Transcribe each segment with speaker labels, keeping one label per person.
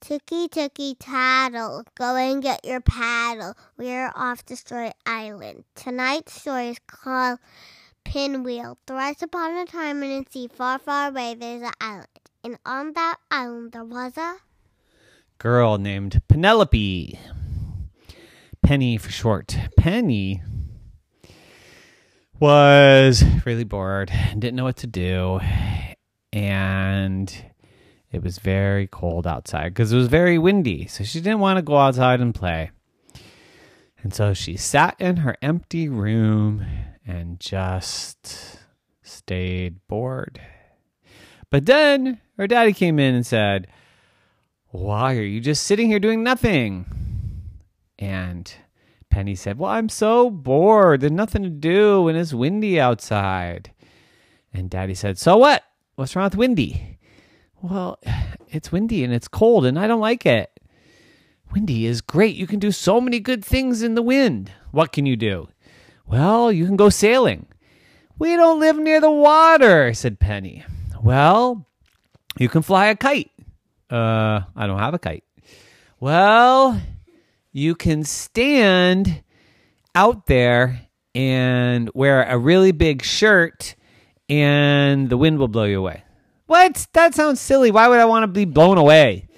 Speaker 1: Ticky ticky tattle, go and get your paddle. We're off to Story Island. Tonight's story is called Pinwheel. Thrice upon a time in a sea far, far away, there's an island. And on that island there was a
Speaker 2: girl named Penelope. Penny for short. Penny was really bored and didn't know what to do. And it was very cold outside because it was very windy. So she didn't want to go outside and play. And so she sat in her empty room and just stayed bored. But then her daddy came in and said, Why are you just sitting here doing nothing? And Penny said, Well, I'm so bored. There's nothing to do and it's windy outside. And daddy said, So what? What's wrong with windy? Well, it's windy and it's cold and I don't like it. Windy is great. You can do so many good things in the wind. What can you do? Well, you can go sailing. We don't live near the water, said Penny. Well, you can fly a kite. Uh, I don't have a kite. Well, you can stand out there and wear a really big shirt and the wind will blow you away. What? That sounds silly. Why would I want to be blown away?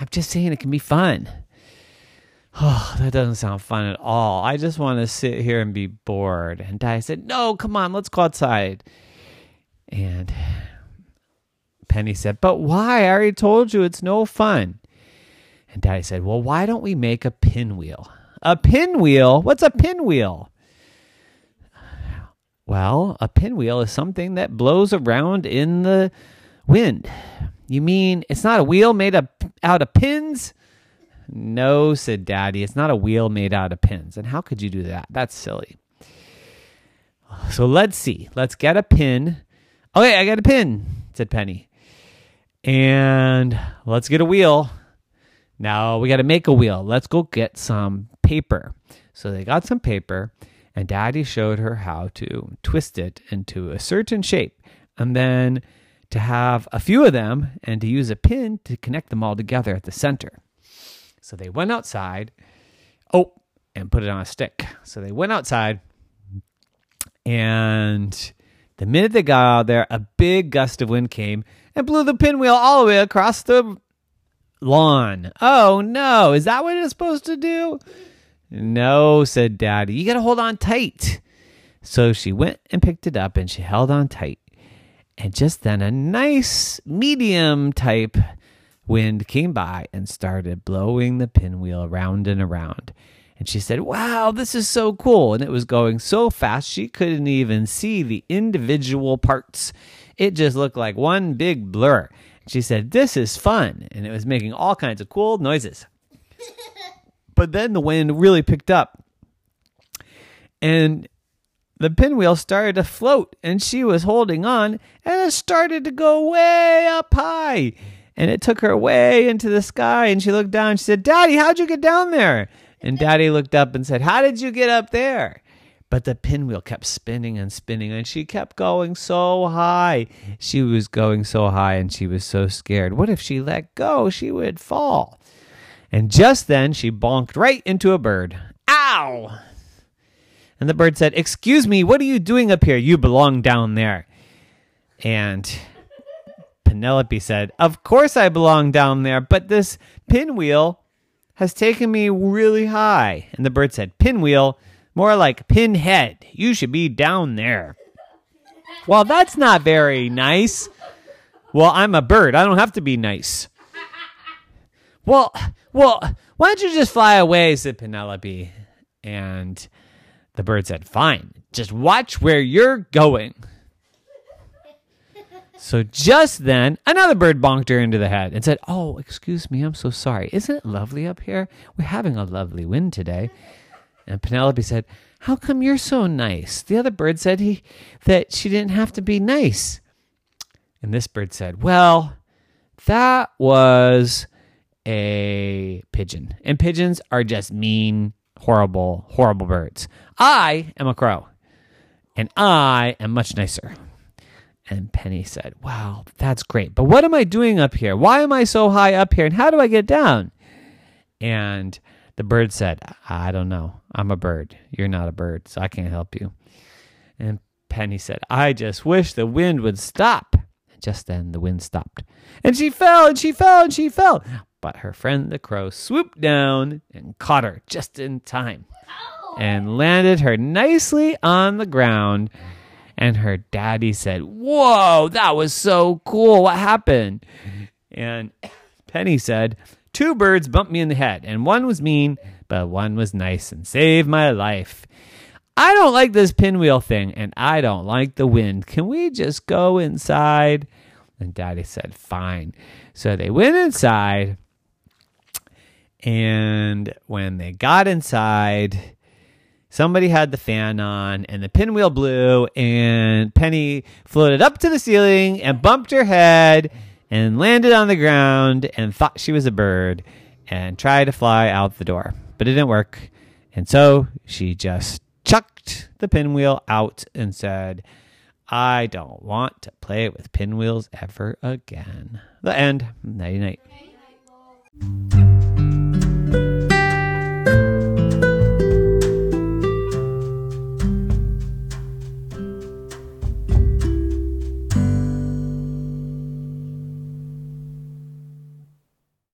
Speaker 2: I'm just saying it can be fun. Oh, that doesn't sound fun at all. I just want to sit here and be bored. And Daddy said, No, come on, let's go outside. And Penny said, But why? I already told you it's no fun. And Daddy said, Well, why don't we make a pinwheel? A pinwheel? What's a pinwheel? Well, a pinwheel is something that blows around in the wind. You mean it's not a wheel made of, out of pins? No, said Daddy. It's not a wheel made out of pins. And how could you do that? That's silly. So let's see. Let's get a pin. Oh, okay, I got a pin, said Penny. And let's get a wheel. Now we got to make a wheel. Let's go get some paper. So they got some paper and Daddy showed her how to twist it into a certain shape and then to have a few of them and to use a pin to connect them all together at the center. So they went outside. Oh, and put it on a stick. So they went outside and the minute they got out there, a big gust of wind came and blew the pinwheel all the way across the lawn. Oh no, is that what it's supposed to do? No, said Daddy. You got to hold on tight. So she went and picked it up and she held on tight. And just then a nice medium type wind came by and started blowing the pinwheel around and around. And she said, Wow, this is so cool. And it was going so fast she couldn't even see the individual parts. It just looked like one big blur. She said, This is fun. And it was making all kinds of cool noises. But then the wind really picked up. And the pinwheel started to float, and she was holding on, and it started to go way up high. And it took her way into the sky, and she looked down. And She said, Daddy, how'd you get down there? And Daddy looked up and said, How did you get up there? But the pinwheel kept spinning and spinning, and she kept going so high. She was going so high, and she was so scared. What if she let go? She would fall. And just then she bonked right into a bird. Ow! And the bird said, Excuse me, what are you doing up here? You belong down there. And Penelope said, Of course I belong down there, but this pinwheel has taken me really high. And the bird said, Pinwheel, more like pinhead. You should be down there. Well, that's not very nice. Well, I'm a bird. I don't have to be nice. Well, well, why don't you just fly away? said Penelope. And the bird said, Fine, just watch where you're going. So just then, another bird bonked her into the head and said, Oh, excuse me, I'm so sorry. Isn't it lovely up here? We're having a lovely wind today. And Penelope said, How come you're so nice? The other bird said he that she didn't have to be nice. And this bird said, Well, that was a pigeon. And pigeons are just mean, horrible, horrible birds. I am a crow. And I am much nicer. And Penny said, Wow, that's great. But what am I doing up here? Why am I so high up here? And how do I get down? And the bird said, I don't know. I'm a bird. You're not a bird, so I can't help you. And Penny said, I just wish the wind would stop. And just then the wind stopped. And she fell and she fell and she fell. But her friend the crow swooped down and caught her just in time and landed her nicely on the ground. And her daddy said, Whoa, that was so cool. What happened? And Penny said, Two birds bumped me in the head, and one was mean, but one was nice and saved my life. I don't like this pinwheel thing, and I don't like the wind. Can we just go inside? And Daddy said, Fine. So they went inside, and when they got inside, somebody had the fan on, and the pinwheel blew, and Penny floated up to the ceiling and bumped her head and landed on the ground and thought she was a bird and tried to fly out the door, but it didn't work. And so she just chucked the pinwheel out and said, I don't want to play with pinwheels ever again. The end. Nighty night. Thank you.